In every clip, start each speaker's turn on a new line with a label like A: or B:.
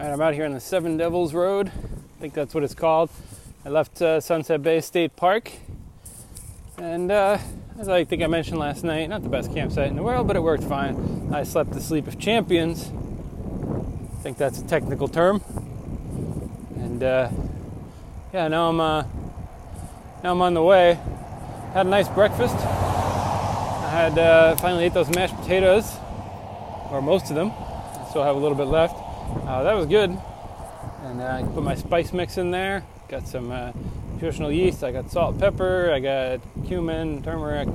A: All right, I'm out here on the Seven Devils Road. I think that's what it's called. I left uh, Sunset Bay State Park, and uh, as I think I mentioned last night, not the best campsite in the world, but it worked fine. I slept the sleep of champions. I think that's a technical term. And uh, yeah, now I'm uh, now I'm on the way. Had a nice breakfast. I had uh, finally ate those mashed potatoes, or most of them. I still have a little bit left. Uh, that was good. And uh, I put my spice mix in there. Got some uh, nutritional yeast. I got salt, pepper. I got cumin, turmeric,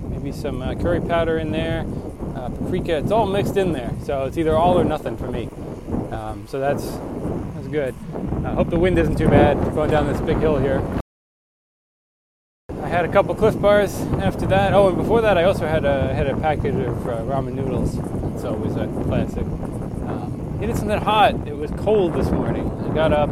A: maybe some uh, curry powder in there, uh, paprika. It's all mixed in there. So it's either all or nothing for me. Um, so that's that's good. I hope the wind isn't too bad going down this big hill here. I had a couple Clif bars after that. Oh, and before that, I also had a had a package of uh, ramen noodles. It's always a classic. It isn't that hot. It was cold this morning. I got up.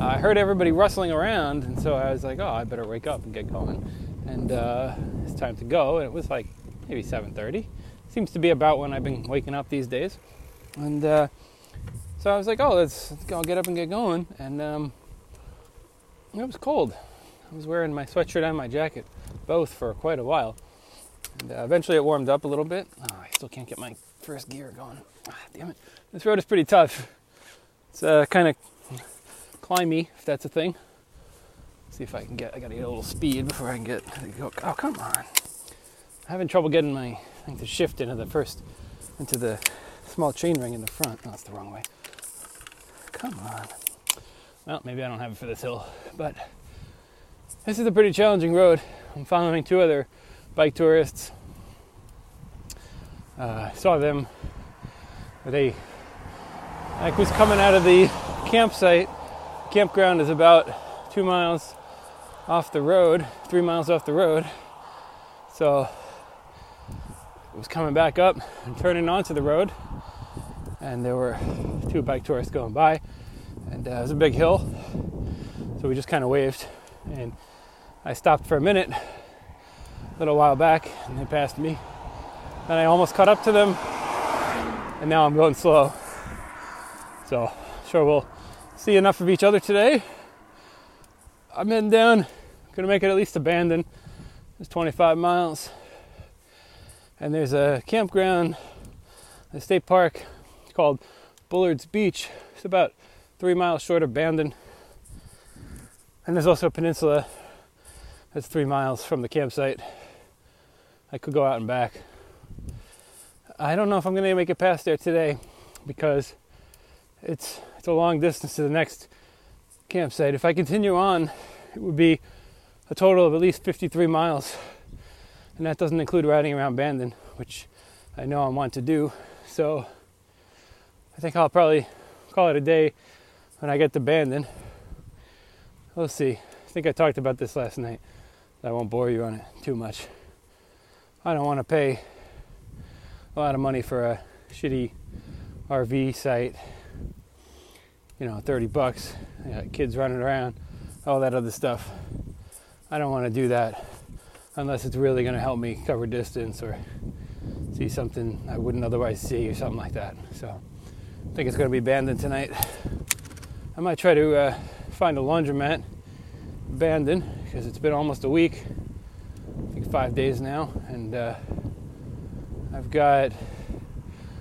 A: I heard everybody rustling around, and so I was like, "Oh, I better wake up and get going." And uh, it's time to go. And it was like maybe 7:30. Seems to be about when I've been waking up these days. And uh, so I was like, "Oh, let's, let's go, get up and get going." And um, it was cold. I was wearing my sweatshirt and my jacket, both for quite a while. And uh, eventually it warmed up a little bit. Oh, I still can't get my first gear going. Ah, damn it. This road is pretty tough. It's uh, kind of climby, if that's a thing. Let's see if I can get, I gotta get a little speed before I can get, oh, come on. I'm having trouble getting my, I think the shift into the first, into the small chain ring in the front. No, that's the wrong way. Come on. Well, maybe I don't have it for this hill, but this is a pretty challenging road. I'm following two other bike tourists. Uh, I saw them. They I was coming out of the campsite. Campground is about two miles off the road, three miles off the road. So it was coming back up and turning onto the road, and there were two bike tourists going by, and uh, it was a big hill. So we just kind of waved, and I stopped for a minute a little while back and they passed me. And I almost caught up to them and now I'm going slow. So, sure we'll see enough of each other today. I'm heading down, gonna make it at least to Bandon. It's 25 miles. And there's a campground, a state park called Bullard's Beach. It's about three miles short of Bandon. And there's also a peninsula that's three miles from the campsite. I could go out and back. I don't know if I'm to make it past there today because it's it's a long distance to the next campsite. If I continue on, it would be a total of at least 53 miles, and that doesn't include riding around Bandon, which I know I want to do. So I think I'll probably call it a day when I get to Bandon. We'll see. I think I talked about this last night. I won't bore you on it too much. I don't want to pay a lot of money for a shitty RV site. You know, 30 bucks, kids running around, all that other stuff. I don't want to do that unless it's really going to help me cover distance or see something I wouldn't otherwise see or something like that. So I think it's going to be abandoned tonight. I might try to uh, find a laundromat in Bandon because it's been almost a week, I think five days now, and uh, I've got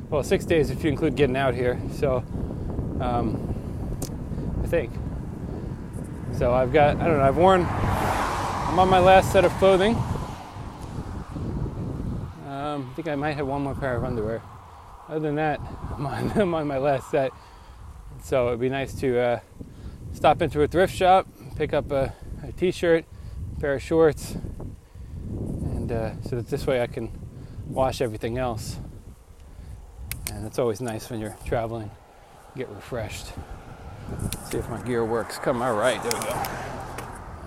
A: well six days if you include getting out here. So um, I think so. I've got I don't know. I've worn. I'm on my last set of clothing. Um, I think I might have one more pair of underwear. Other than that, I'm on, I'm on my last set. So it'd be nice to uh, stop into a thrift shop, pick up a, a t-shirt, a pair of shorts, and uh, so that this way I can wash everything else. And it's always nice when you're traveling, get refreshed. See if my gear works. Come, all right, there we go.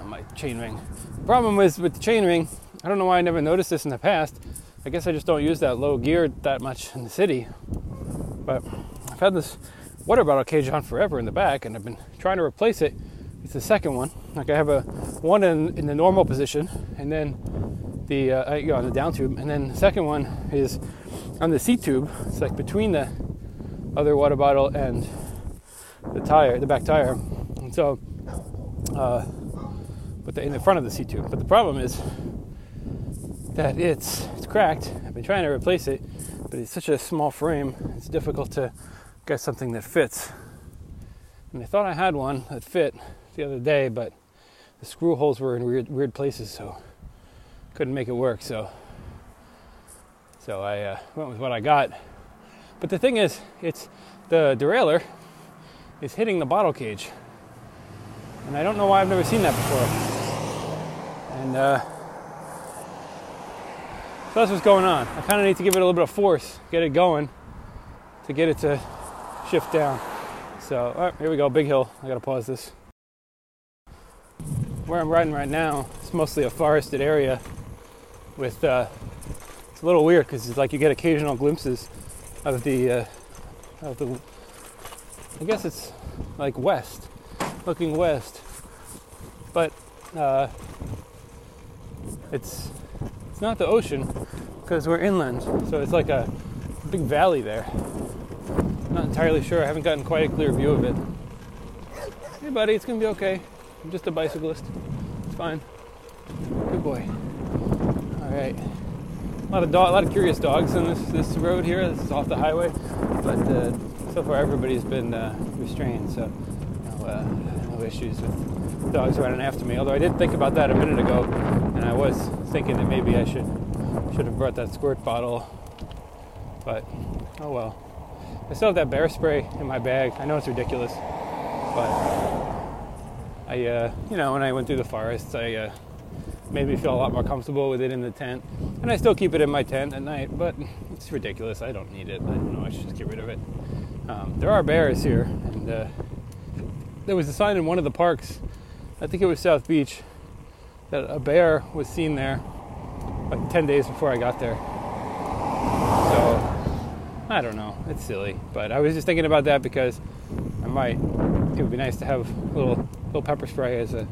A: On my chain ring. Problem is with the chain ring, I don't know why I never noticed this in the past. I guess I just don't use that low gear that much in the city. But I've had this water bottle cage on forever in the back, and I've been trying to replace it it's the second one. Like I have a one in, in the normal position, and then the uh, you know, on the down tube, and then the second one is on the seat tube. It's like between the other water bottle and the tire, the back tire, and so, uh, but the, in the front of the seat too. But the problem is that it's it's cracked. I've been trying to replace it, but it's such a small frame. It's difficult to get something that fits. And I thought I had one that fit the other day, but the screw holes were in weird weird places, so couldn't make it work. So so I uh, went with what I got. But the thing is, it's the derailleur is hitting the bottle cage, and I don't know why I've never seen that before. And uh, so that's what's going on. I kind of need to give it a little bit of force, get it going, to get it to shift down. So, all right, here we go, big hill. I gotta pause this. Where I'm riding right now, it's mostly a forested area with, uh, it's a little weird because it's like you get occasional glimpses of the, uh, of the, I guess it's like west, looking west. But, uh, it's it's not the ocean because we're inland, so it's like a big valley there. Not entirely sure. I haven't gotten quite a clear view of it. Hey, buddy, it's gonna be okay. I'm just a bicyclist. It's fine. Good boy. All right. A lot of a lot of curious dogs on this this road here. This is off the highway, but uh, so far everybody's been uh, restrained, so no, uh, no issues with dogs running after me. Although I did think about that a minute ago, and I was thinking that maybe I should should have brought that squirt bottle, but oh well. I still have that bear spray in my bag. I know it's ridiculous, but I, uh, you know, when I went through the forests, I uh, made me feel a lot more comfortable with it in the tent, and I still keep it in my tent at night. But it's ridiculous. I don't need it. I don't know. I should just get rid of it. Um, there are bears here, and uh, there was a sign in one of the parks. I think it was South Beach that a bear was seen there like 10 days before I got there. So, I don't know. It's silly. But I was just thinking about that because I might, it would be nice to have a little, little pepper spray as a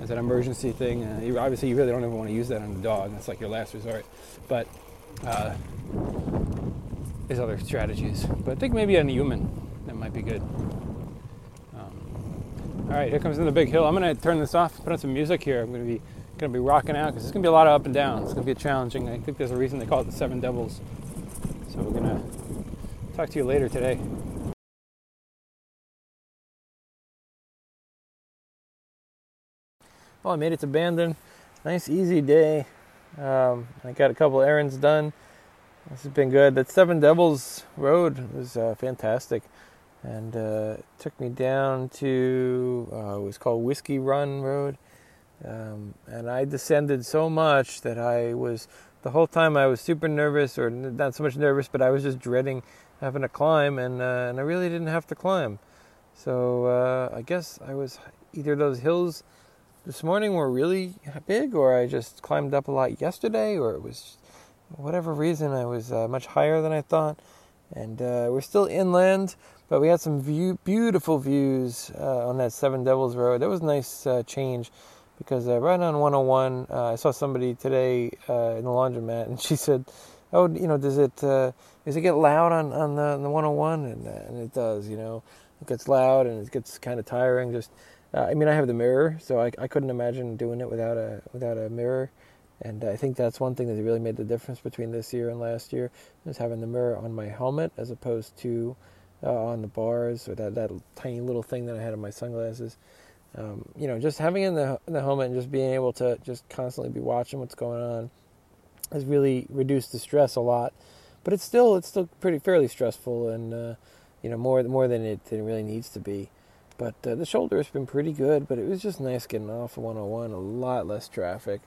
A: as an emergency thing. Uh, you, obviously, you really don't ever want to use that on a dog. That's like your last resort. But uh, there's other strategies. But I think maybe on a human, that might be good. Um, all right, here comes in the big hill. I'm to turn this off, put on some music here. I'm to be to be rocking out because it's going to be a lot of up and down. It's to be challenging. I think there's a reason they call it the Seven Devils. So we're to talk to you later today. Well, I made it to Bandon. Nice, easy day. Um, I got a couple errands done. This has been good. That Seven Devils Road was uh, fantastic, and uh, took me down to uh, it was called Whiskey Run Road, um, and I descended so much that I was the whole time I was super nervous, or not so much nervous, but I was just dreading having to climb, and uh, and I really didn't have to climb. So uh, I guess I was either those hills this morning were really big, or I just climbed up a lot yesterday, or it was whatever reason I was uh, much higher than I thought. And uh, we're still inland, but we had some view, beautiful views uh, on that Seven Devils Road. That was a nice uh, change because uh, right on 101, uh, I saw somebody today in the laundromat, and she said, "Oh, you know, does it does it get loud on on the, on the 101?" And, and it does. You know, it gets loud and it gets kind of tiring. Just, I mean, I have the mirror, so I, I couldn't imagine doing it without a without a mirror. And I think that's one thing that really made the difference between this year and last year is having the mirror on my helmet as opposed to uh, on the bars or that, that tiny little thing that I had on my sunglasses um, you know, just having in the in the helmet and just being able to just constantly be watching what's going on has really reduced the stress a lot. But it's still it's still pretty fairly stressful and uh, you know more more than it, than it really needs to be. But uh, the shoulder has been pretty good. But it was just nice getting off of 101, a lot less traffic,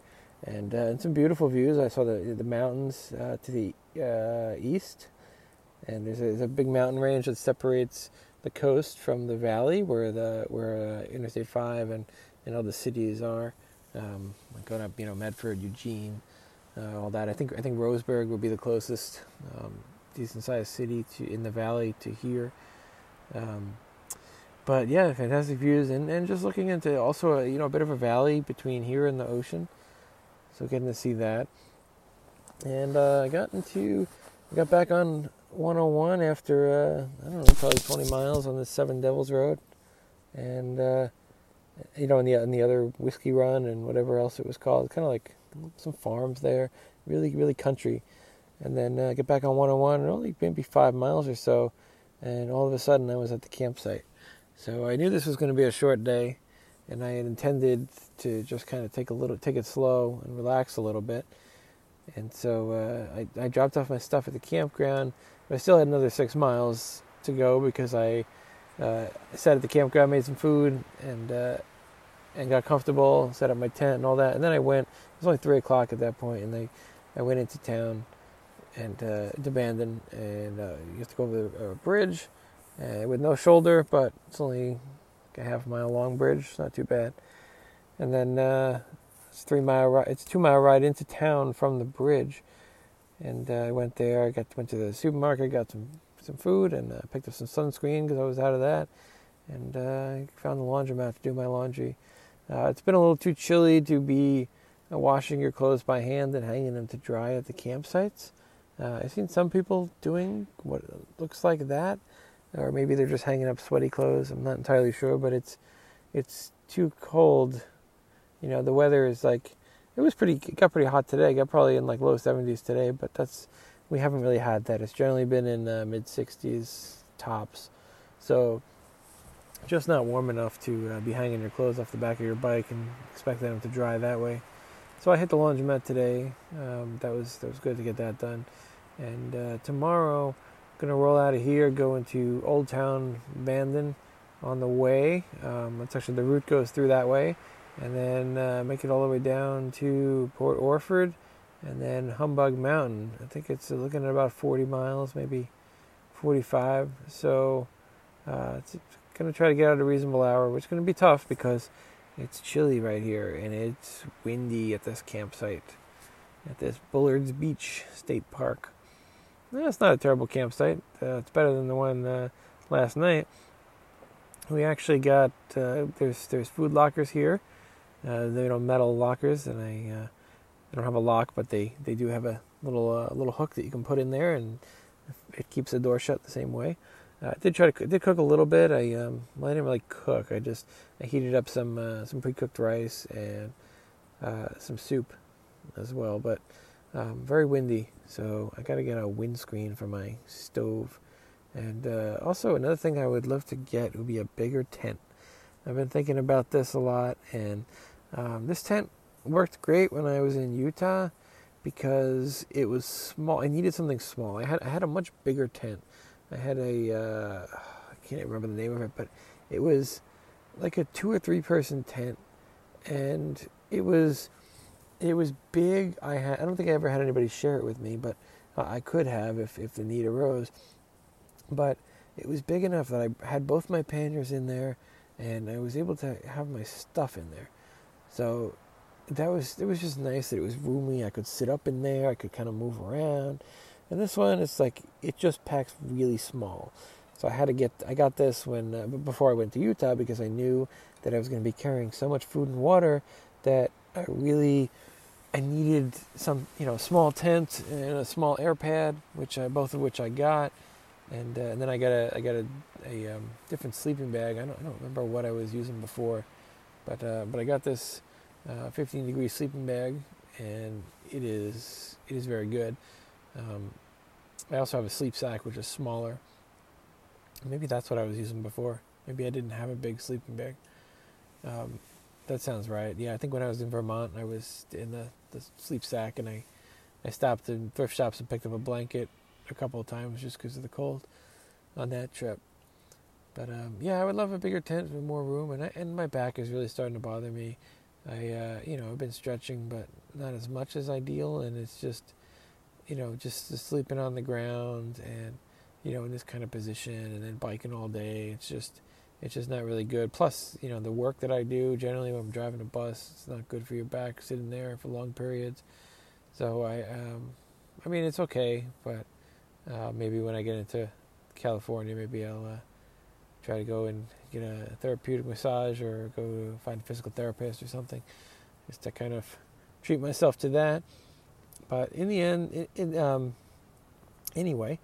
A: and, uh, and some beautiful views. I saw the the mountains uh, to the uh, east, and there's a, there's a big mountain range that separates the coast from the valley where the where uh, Interstate Five and, and all the cities are. Um, going up, you know, Medford, Eugene, uh, all that. I think I think Roseburg would be the closest um, decent sized city to in the valley to here. Um, but yeah, fantastic views and, and just looking into also a, you know a bit of a valley between here and the ocean. So getting to see that. And uh, I got into I got back on
B: 101 after uh, I don't know, probably 20 miles on the Seven Devils Road, and uh, you know, in the in the other whiskey run and whatever else it was called, kind of like some farms there, really really country, and then uh, get back on 101 and only maybe five miles or so, and all of a sudden I was at the campsite. So I knew this was going to be a short day, and I had intended to just kind of take a little, take it slow and relax a little bit. And so uh, I, I dropped off my stuff at the campground, but I still had another six miles to go because I uh, sat at the campground, made some food, and uh, and got comfortable, set up my tent and all that. And then I went. It was only three o'clock at that point, and I I went into town and uh, to Bandon, and uh, you have to go over the uh, bridge uh, with no shoulder, but it's only a half mile long bridge. It's not too bad. And then uh, it's three mile ride. It's two mile ride into town from the bridge. And uh, I went there. I got went to the supermarket, got some some food, and uh, picked up some sunscreen because I was out of that. And uh, found the laundromat to do my laundry. Uh, it's been a little too chilly to be uh, washing your clothes by hand and hanging them to dry at the campsites. Uh, I've seen some people doing what looks like that, or maybe they're just hanging up sweaty clothes. I'm not entirely sure, but it's it's too cold. You know, the weather is like it was pretty it got pretty hot today. It got probably in like low 70s today, but that's we haven't really had that. It's generally been in uh, mid 60s tops, so just not warm enough to uh, be hanging your clothes off the back of your bike and expecting them to dry that way. So I hit the laundromat today. Um, that was that was good to get that done. And uh, tomorrow, I'm gonna roll out of here, go into Old Town Bandon on the way. Um, it's actually the route goes through that way, and then uh, make it all the way down to Port Orford, and then Humbug Mountain. I think it's looking at about 40 miles, maybe 45. So uh, it's gonna try to get out a reasonable hour, which is gonna be tough because it's chilly right here and it's windy at this campsite at this Bullards Beach State Park. That's not a terrible campsite. Uh, it's better than the one uh, last night. We actually got uh, there's there's food lockers here. Uh, they're metal lockers, and I uh, don't have a lock, but they, they do have a little uh, little hook that you can put in there, and it keeps the door shut the same way. I did try to did cook a little bit. I um, well, I didn't really cook. I just I heated up some some pre cooked rice and some soup as well, but um, very windy, so I got to get a windscreen for my stove. And uh, also, another thing I would love to get would be a bigger tent. I've been thinking about this a lot, and um, this tent worked great when I was in Utah because it was small. I needed something small. I had I had a much bigger tent. I had a uh, I can't remember the name of it, but it was like a two or three person tent, and it was it was big. I had I don't think I ever had anybody share it with me, but I could have if if the need arose. But it was big enough that I had both my panniers in there, and I was able to have my stuff in there. So that was it was just nice that it was roomy. I could sit up in there. I could kind of move around. And this one, it's like it just packs really small. So I had to get I got this when uh, before I went to Utah because I knew that I was going to be carrying so much food and water that I really I needed some, you know, small tent and a small air pad, which I, both of which I got, and, uh, and then I got a I got a, a um, different sleeping bag. I don't I don't remember what I was using before, but uh, but I got this uh, 15 degree sleeping bag, and it is it is very good. Um, I also have a sleep sack which is smaller. Maybe that's what I was using before. Maybe I didn't have a big sleeping bag. Um, that sounds right. Yeah, I think when I was in Vermont, I was in the, the sleep sack, and I, I stopped in thrift shops and picked up a blanket a couple of times just because of the cold on that trip. But um, yeah, I would love a bigger tent with more room, and I, and my back is really starting to bother me. I uh, you know I've been stretching, but not as much as ideal, and it's just you know just, just sleeping on the ground and you know in this kind of position, and then biking all day. It's just it's just not really good. Plus, you know, the work that I do generally when I'm driving a bus, it's not good for your back sitting there for long periods. So I, um, I mean, it's okay, but uh, maybe when I get into California, maybe I'll uh, try to go and get a therapeutic massage or go find a physical therapist or something, just to kind of treat myself to that. But in the end, um, anyway,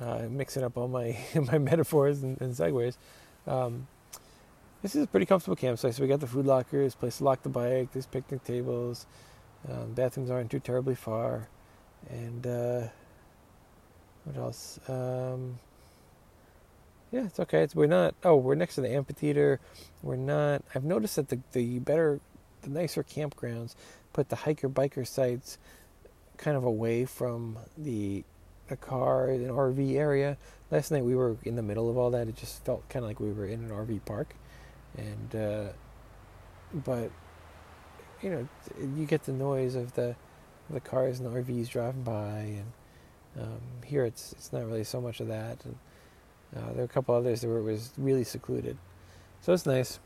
B: uh, mixing up all my my metaphors and, and segues. Um, this is a pretty comfortable campsite. So we got the food lockers, place to lock the bike, there's picnic tables, um, bathrooms aren't too terribly far, and uh, what else? Um, yeah, it's okay. It's we're not. Oh, we're next to the amphitheater. We're not. I've noticed that the the better, the nicer campgrounds put the hiker biker sites kind of away from the the car an RV area. Last night we were in the middle of all that. It just felt kind of like we were in an RV park, and uh, but you know you get the noise of the the cars and the RVs driving by, and um, here it's it's not really so much of that. And, uh, there are a couple others where it was really secluded, so it's nice.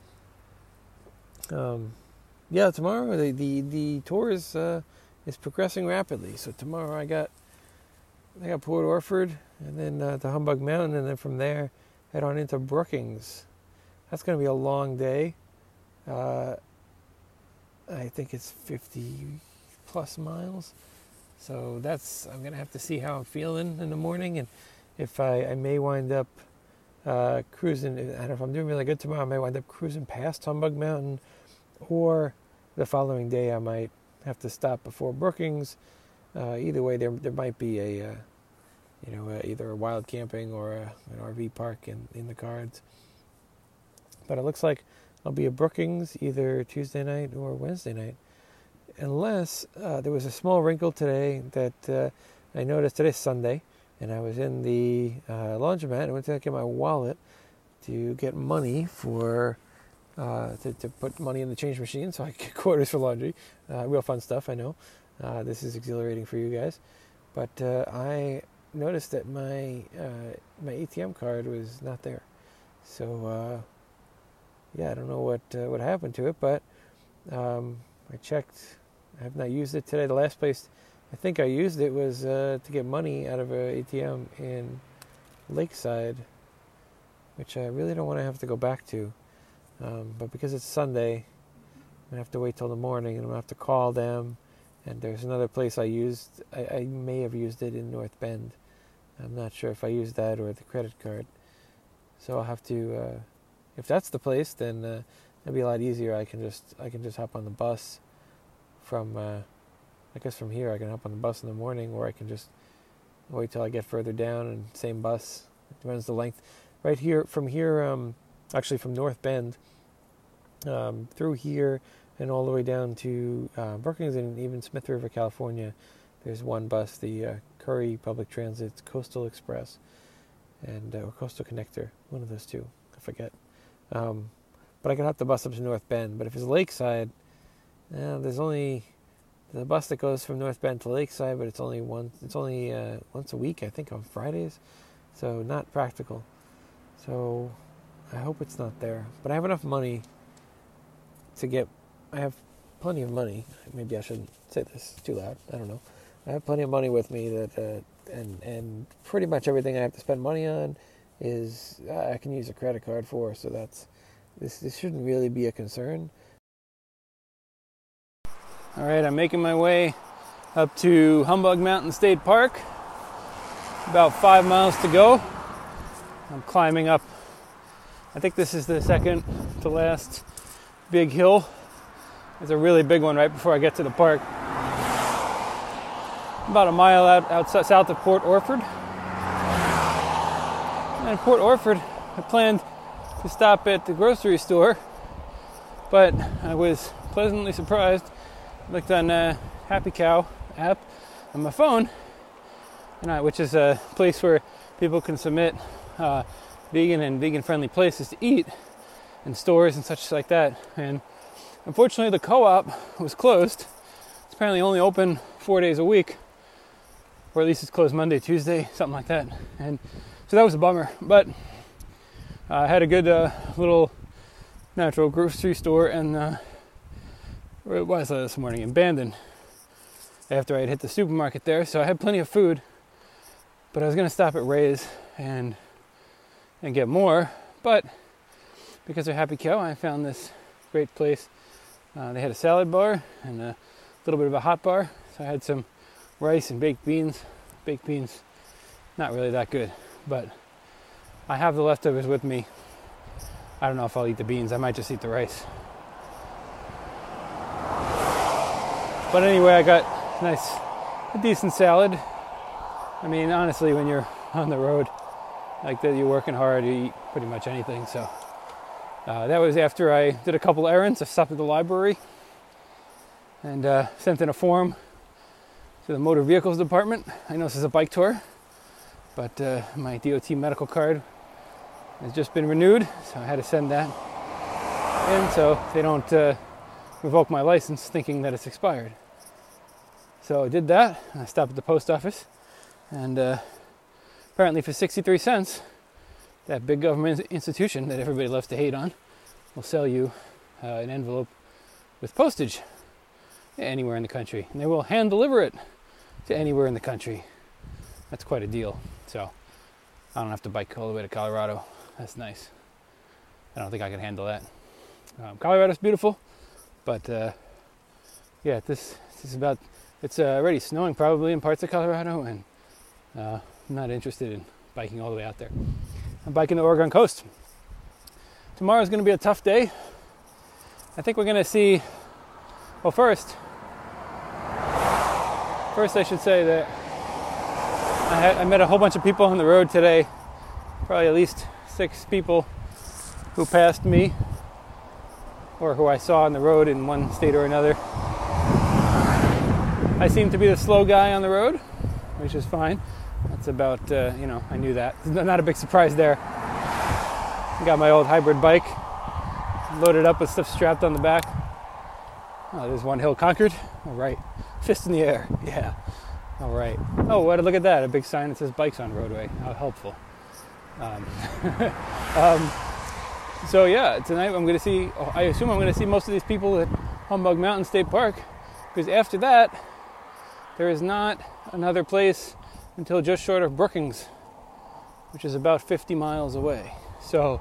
B: Um, yeah, tomorrow the the, the tour is uh, is progressing rapidly. So tomorrow I got I got Port Orford and then uh, to Humbug Mountain, and then from there head on into Brookings. That's going to be a long day. Uh, I think it's 50 plus miles. So that's I'm gonna have to see how I'm feeling in the morning, and if I, I may wind up uh, cruising. I don't know if I'm doing really good tomorrow. I may wind up cruising past Humbug Mountain, or the following day I might have to stop before Brookings. Uh, either way, there there might be a uh, you know either a wild camping or a, an RV park in in the cards. But it looks like I'll be at Brookings either Tuesday night or Wednesday night unless uh, there was a small wrinkle today that uh, I noticed today's Sunday, and I was in the uh, laundromat. I went to get my wallet to get money for uh, to, to, put money in the change machine, so I get quarters for laundry. Uh, real fun stuff, I know. Uh, this is exhilarating for you guys, but I noticed that my my ATM card was not there. So yeah, I don't know what what happened to it, but um, I checked I have not used it today. The last place I think I used it was uh, to get money out of an ATM in Lakeside, which I really don't want to have to go back to. Um, but because it's Sunday, I'm gonna have to wait till the morning, and I'm gonna have to call them. And there's another place I used. I, I may have used it in North Bend. I'm not sure if I used that or the credit card. So I'll have to. Uh, if that's the place, then uh, it'll be a lot easier. I can just I can just hop on the bus from, uh, I guess from here I can hop on the bus in the morning, or I can just wait till I get further down and same bus. It depends the length. Right here, from here, um, actually from North Bend, um, through here and all the way down to uh, Brookings and even Smith River, California. There's one bus, the uh, Curry Public Transit Coastal Express, and uh, or Coastal Connector, one of those two. I forget. Um, but I can hop the bus up to North Bend. But if it's Lakeside, uh, there's only the bus that goes from North Bend to Lakeside, but it's only once. It's only uh, once a week, I think, on Fridays, so not practical. So I hope it's not there. But I have enough money to get. I have plenty of money. Maybe I shouldn't say this too loud. I don't know. I have plenty of money with me that, uh, and and pretty much everything I have to spend money on is I can use a credit card for. So that's this. This shouldn't really be a concern. All right, I'm making my way up to Humbug Mountain State Park. About five miles to go. I'm climbing up. I think this is the second to last big hill. There's a really big one right before I get to the park. About a mile out, outside south of Port Orford. And Port Orford, I planned to stop at the grocery store, but I was pleasantly surprised looked on uh, Happy Cow app on my phone, I, which is a place where people can submit uh, vegan and vegan friendly places to eat and stores and such like that. And unfortunately, the co op was closed. It's apparently only open four days a week, or at least it's closed Monday, Tuesday, something like that. And so that was a bummer. But uh, I had a good uh, little natural grocery store and uh, where it was this morning in Bandon after I had hit the supermarket there. So I had plenty of food, but I was going to stop at Ray's and and get more. But because of Happy Cow, I found this great place. Uh, they had a salad bar and a little bit of a hot bar. So I had some rice and baked beans. Baked beans, not really that good.
A: but I have the leftovers with me. I don't know if I'll eat the beans. I might just eat the rice. But anyway, I got a nice, a decent salad. I mean, honestly, when you're on the road like that, you're working hard, you eat pretty much anything. So uh, that was after I did a couple errands. I stopped at the library and uh, sent in a form to the motor vehicles department. I know this is a bike tour, but uh, my DOT medical card has just been renewed, so I had to send that in so they don't uh, revoke my license thinking that it's expired. So I did that. I stopped at the post office, and uh, apparently for 63 cents, that big government institution that everybody loves to hate on will sell you uh, an envelope with postage anywhere in the country, and they will hand deliver it to anywhere in the country. That's quite a deal. So I don't have to bike all the way to Colorado. That's nice. I don't think I can handle that. Um, Colorado's beautiful, but uh, yeah, this, this is about. It's uh, already snowing probably in parts of Colorado, and uh, I'm not interested in biking all the way out there. I'm biking the Oregon coast. Tomorrow's going to be a tough day. I think we're going to see. Well, first, first I should say that I, had, I met a whole bunch of people on the road today. Probably at least six people who passed me or who I saw on the road in one state or another. I seem to be the slow guy on the road, which is fine. That's about, uh, you know, I knew that. Not a big surprise there. Got my old hybrid bike loaded up with stuff strapped on the back. Oh, there's one hill conquered. All right. Fist in the air. Yeah. All right. Oh, what? a Look at that. A big sign that says bikes on roadway. How helpful. Um, um, so yeah, tonight I'm going to see. I assume I'm going to see most of these people at Humbug Mountain State Park, because after that, there is not another place until just short of Brookings, which is about 50 miles away. So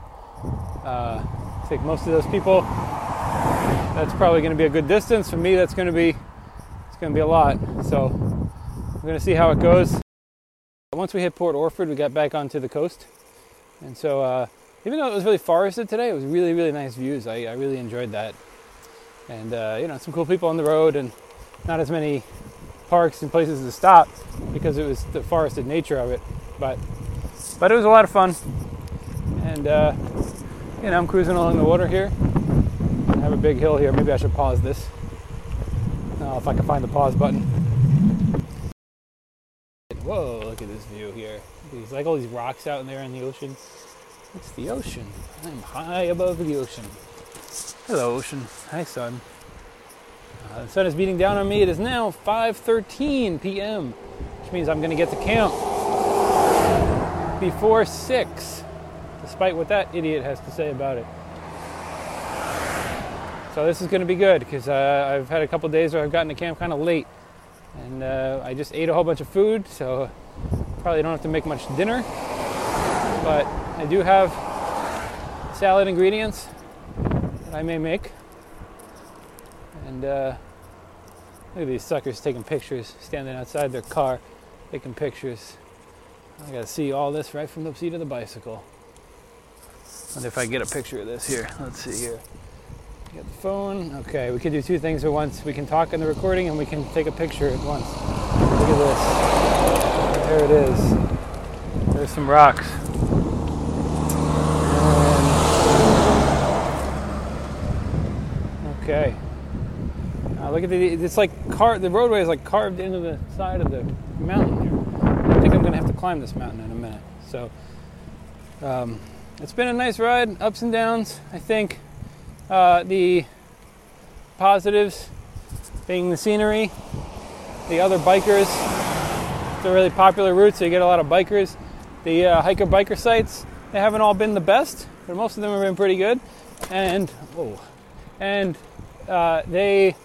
A: uh, I think most of those people, that's probably going to be a good distance. For me, that's going to be it's going to be a lot. So we're going to see how it goes. Once we hit Port Orford, we got back onto the coast, and so uh, even though it was really forested today, it was really really nice views. I, I really enjoyed that, and uh, you know some cool people on the road, and not as many parks and places to stop because it was the forested nature of it. But but it was a lot of fun, and uh, you know I'm cruising along the water here. I have a big hill here. Maybe I should pause this. Uh, if I can find the pause button. Whoa! Look at this view here. There's like all these rocks out in there in the ocean. It's the ocean. I'm high above the ocean. Hello, ocean. Hi, sun. Uh, the sun is beating down on me. It is now 5:13 p.m., which means I'm going to get to camp before six, despite what that idiot has to say about it. So this is going to be good because uh, I've had a couple days where I've gotten to camp kind of late, and uh, I just ate a whole bunch of food, so probably don't have to make much dinner. But I do have salad ingredients that I may make. And uh, look at these suckers taking pictures, standing outside their car, taking pictures. I gotta see all this right from the seat of the bicycle. And if I get a picture of this here, let's see here. Get the phone. Okay, we can do two things at once. We can talk in the recording and we can take a picture at once. Look at this. There it is. There's some rocks. And okay. Look at the. It's like car. The roadway is like carved into the side of the mountain here. I think I'm going to have to climb this mountain in a minute. So um, it's been a nice ride, ups and downs. I think uh, the positives being the scenery, the other bikers. It's a really popular route, so you get a lot of bikers. The uh, hiker biker sites they haven't all been the best, but most of them have been pretty good. And oh, and uh, they,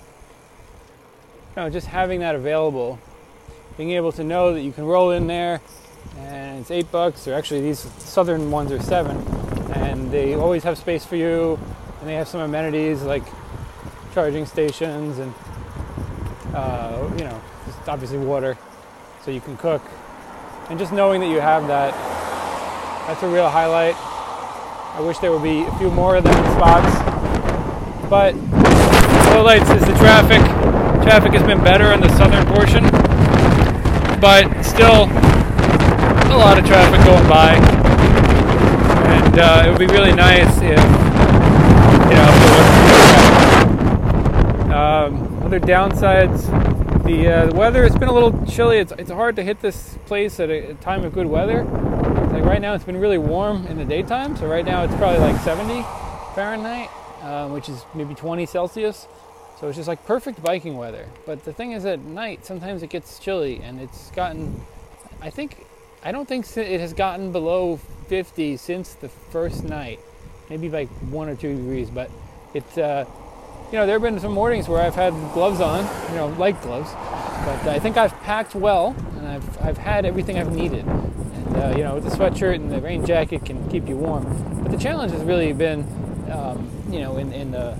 A: know, just having that available, being able to know that you can roll in there, and it's eight bucks, or actually these southern ones are seven, and they always have space for you, and they have some amenities like charging stations and uh, you know, obviously water, so you can cook, and just knowing that you have that That's a real highlight. I wish there would be a few more of them spots. But lowlights is the traffic. Traffic has been better in the southern portion, but still a lot of traffic going by. And uh, it would be really nice if, you know, um, other downsides, the, uh, the weather, it's been a little chilly. It's, it's hard to hit this place at a, a time of good weather. Like right now, it's been really warm in the daytime. So right now, it's probably like 70 Fahrenheit, uh, which is maybe 20 Celsius. So it's just like perfect biking weather. But the thing is, at night, sometimes it gets chilly, and it's gotten, I think, I don't think it has gotten below 50 since the first night. Maybe like one or two degrees, but it's, uh, you know, there have been some mornings where I've had gloves on, you know, light gloves, but I think I've packed well, and I've, I've had everything I've needed. And, uh, you know, the sweatshirt and the rain jacket can keep you warm. But the challenge has really been, um, you know, in, in the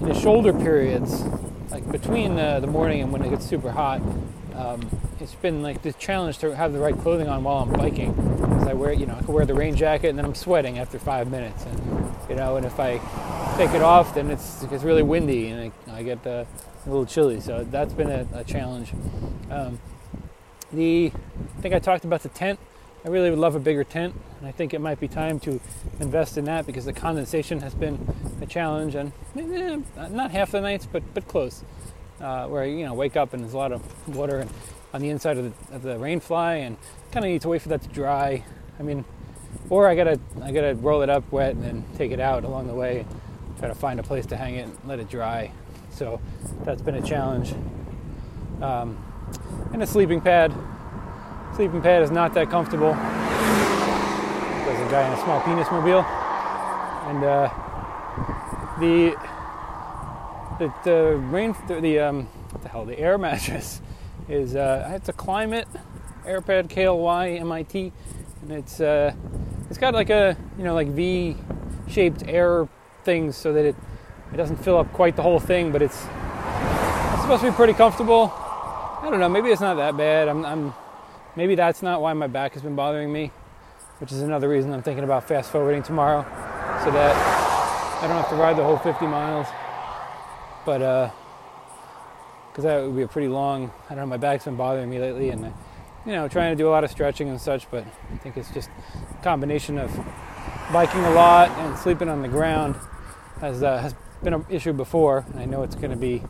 A: the shoulder periods, like between the, the morning and when it gets super hot, um, it's been like the challenge to have the right clothing on while I'm biking. Because I wear, you know, I can wear the rain jacket and then I'm sweating after five minutes, and you know, and if I take it off, then it's it's really windy and I, I get a little chilly. So that's been a, a challenge. Um, the I think I talked about the tent. I really would love a bigger tent, and I think it might be time to invest in that because the condensation has been a challenge, and eh, not half the nights, but but close. Uh, where you know wake up and there's a lot of water and on the inside of the, of the rain fly, and kind of need to wait for that to dry. I mean, or I gotta I gotta roll it up wet and then take it out along the way, try to find a place to hang it and let it dry. So that's been a challenge. Um, and a sleeping pad sleeping pad is not that comfortable. There's a guy in a small penis mobile, and uh, the the the rain the um what the hell the air mattress is uh, it's a Klymit AirPad KLY MIT, and it's uh, it's got like a you know like V shaped air things so that it it doesn't fill up quite the whole thing, but it's it's supposed to be pretty comfortable. I don't know, maybe it's not that bad. I'm, I'm maybe that's not why my back has been bothering me, which is another reason I'm thinking about fast forwarding tomorrow so that I don't have to ride the whole 50 miles. But, uh, because that would be a pretty long, I don't know, my back's been bothering me lately and, you know, trying to do a lot of stretching and such, but I think it's just a combination of biking a lot and sleeping on the ground has, uh, has been an issue before, and I know it's going to be,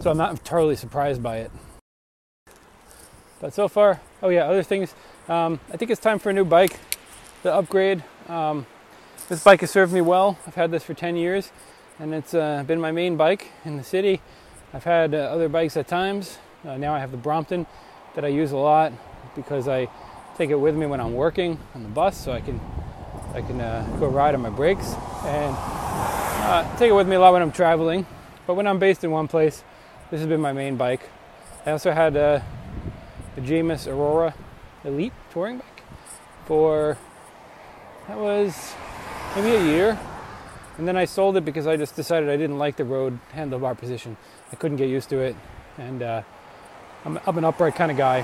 A: so I'm not totally surprised by it. But so far, oh yeah, other things. Um, I think it's time for a new bike, the upgrade. Um, this bike has served me well. I've had this for 10 years, and it's uh, been my main bike in the city. I've had uh, other bikes at times. Uh, now I have the Brompton that I use a lot because I take it with me when I'm working on the bus, so I can I can uh, go ride on my breaks and uh, take it with me a lot when I'm traveling. But when I'm based in one place, this has been my main bike. I also had uh, the Jamis Aurora Elite touring bike for that was maybe a year. And then I sold it because I just decided I didn't like the road handlebar position. I couldn't get used to it. And uh, I'm, an upright kind of guy.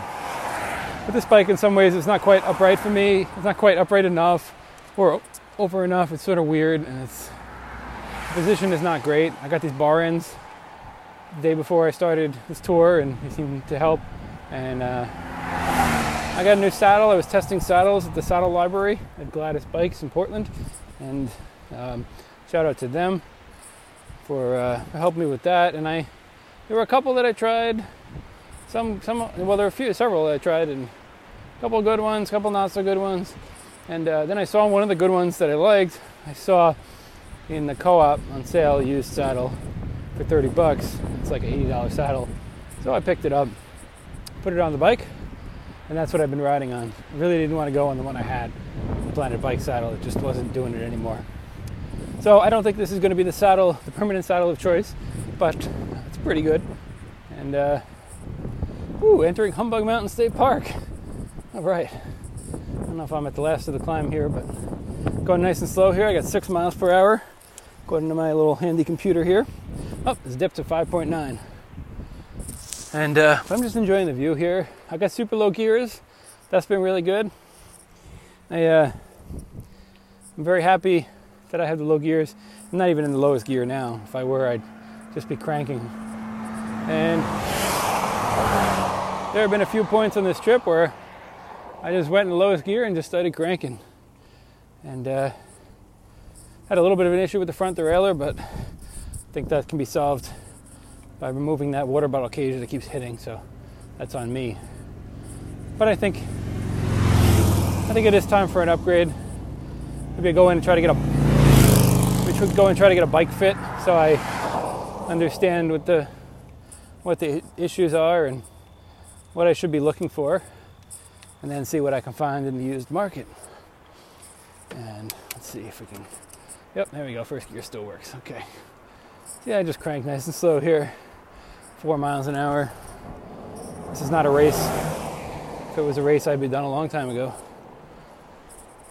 A: But this bike, in some ways, is not quite upright for me. It's not quite upright enough or over enough. It's sort of weird. And it's, the position is not great. I got these bar ends the day before I started this tour, and they seemed to help. And uh, I got a new saddle. I was testing saddles at the saddle library at Gladys Bikes in Portland. And um, shout out to them for, uh, helping me with that. And I, there were a couple that I tried. Some, some, well, there were a few, several that I tried, and a couple good ones, a couple not so good ones. And uh, then I saw one of the good ones that I liked. I saw in the co-op on sale used saddle for 30 bucks. It's like an $80 saddle. So I picked it up put it on the bike, and that's what I've been riding on. I really didn't want to go on the one I had, the Planet Bike saddle. It just wasn't doing it anymore. So I don't think this is going to be the saddle, the permanent saddle of choice, but it's pretty good. And uh, ooh, entering Humbug Mountain State Park. All right. I don't know if I'm at the last of the climb here, but going nice and slow here. I got six miles per hour. According to my little handy computer here. Oh, it's dipped to 5.9. And uh, I'm just enjoying the view here. I got super low gears. That's been really good. I, uh, I'm very happy that I have the low gears. I'm not even in the lowest gear now. If I were, I'd just be cranking. And there have been a few points on this trip where I just went in the lowest gear and just started cranking. And uh, had a little bit of an issue with the front derailleur, but I think that can be solved by removing that water bottle cage that keeps hitting. So that's on me. But I think I think it is time for an upgrade. Maybe I go in and try to get a maybe go and try to get a bike fit so I understand what the what the issues are and what I should be looking for, and then see what I can find in the used market. And let's see if we can. Yep, there we go. First gear still works. Okay. Yeah, I just crank nice and slow here. Four miles an hour. This is not a race. If it was a race, I'd be done a long time ago.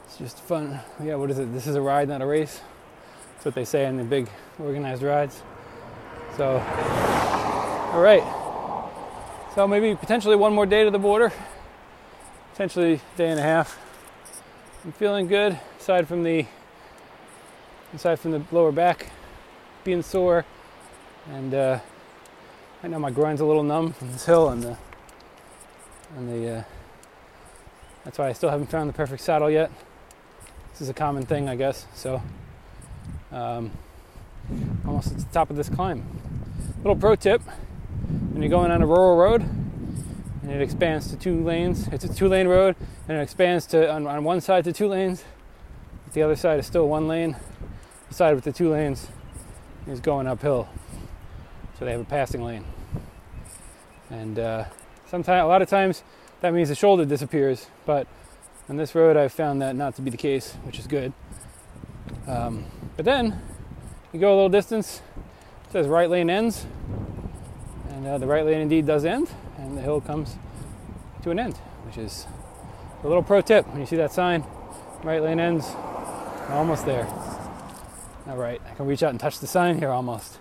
A: It's just fun. Yeah, what is it? This is a ride, not a race. That's what they say in the big organized rides. So, all right. So maybe potentially one more day to the border. Potentially day and a half. I'm feeling good aside from the aside from the lower back being sore and uh, I know my groin's a little numb from this hill and the and the uh, that's why I still haven't found the perfect saddle yet. This is a common thing, I guess. So um, almost at the top of this climb. Little pro tip: when you're going on a rural road and it expands to two lanes, it's a two-lane road and it expands to on, on one side to two lanes. The other side is still one lane. The side with the two lanes is going uphill, so they have a passing lane. And uh, sometimes, a lot of times, that means the shoulder disappears. But on this road, I've found that not to be the case, which is good. Um, but then you go a little distance, it says right lane ends, and uh, the right lane indeed does end, and the hill comes to an end, which is a little pro tip. When you see that sign, right lane ends, almost there. All right, I can reach out and touch the sign here almost.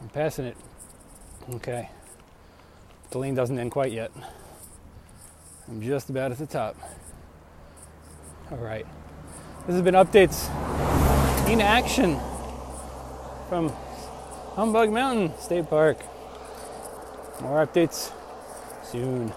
A: I'm passing it. Okay. The lane doesn't end quite yet. I'm just about at the top. All right. This has been updates in action from Humbug Mountain State Park. More updates soon.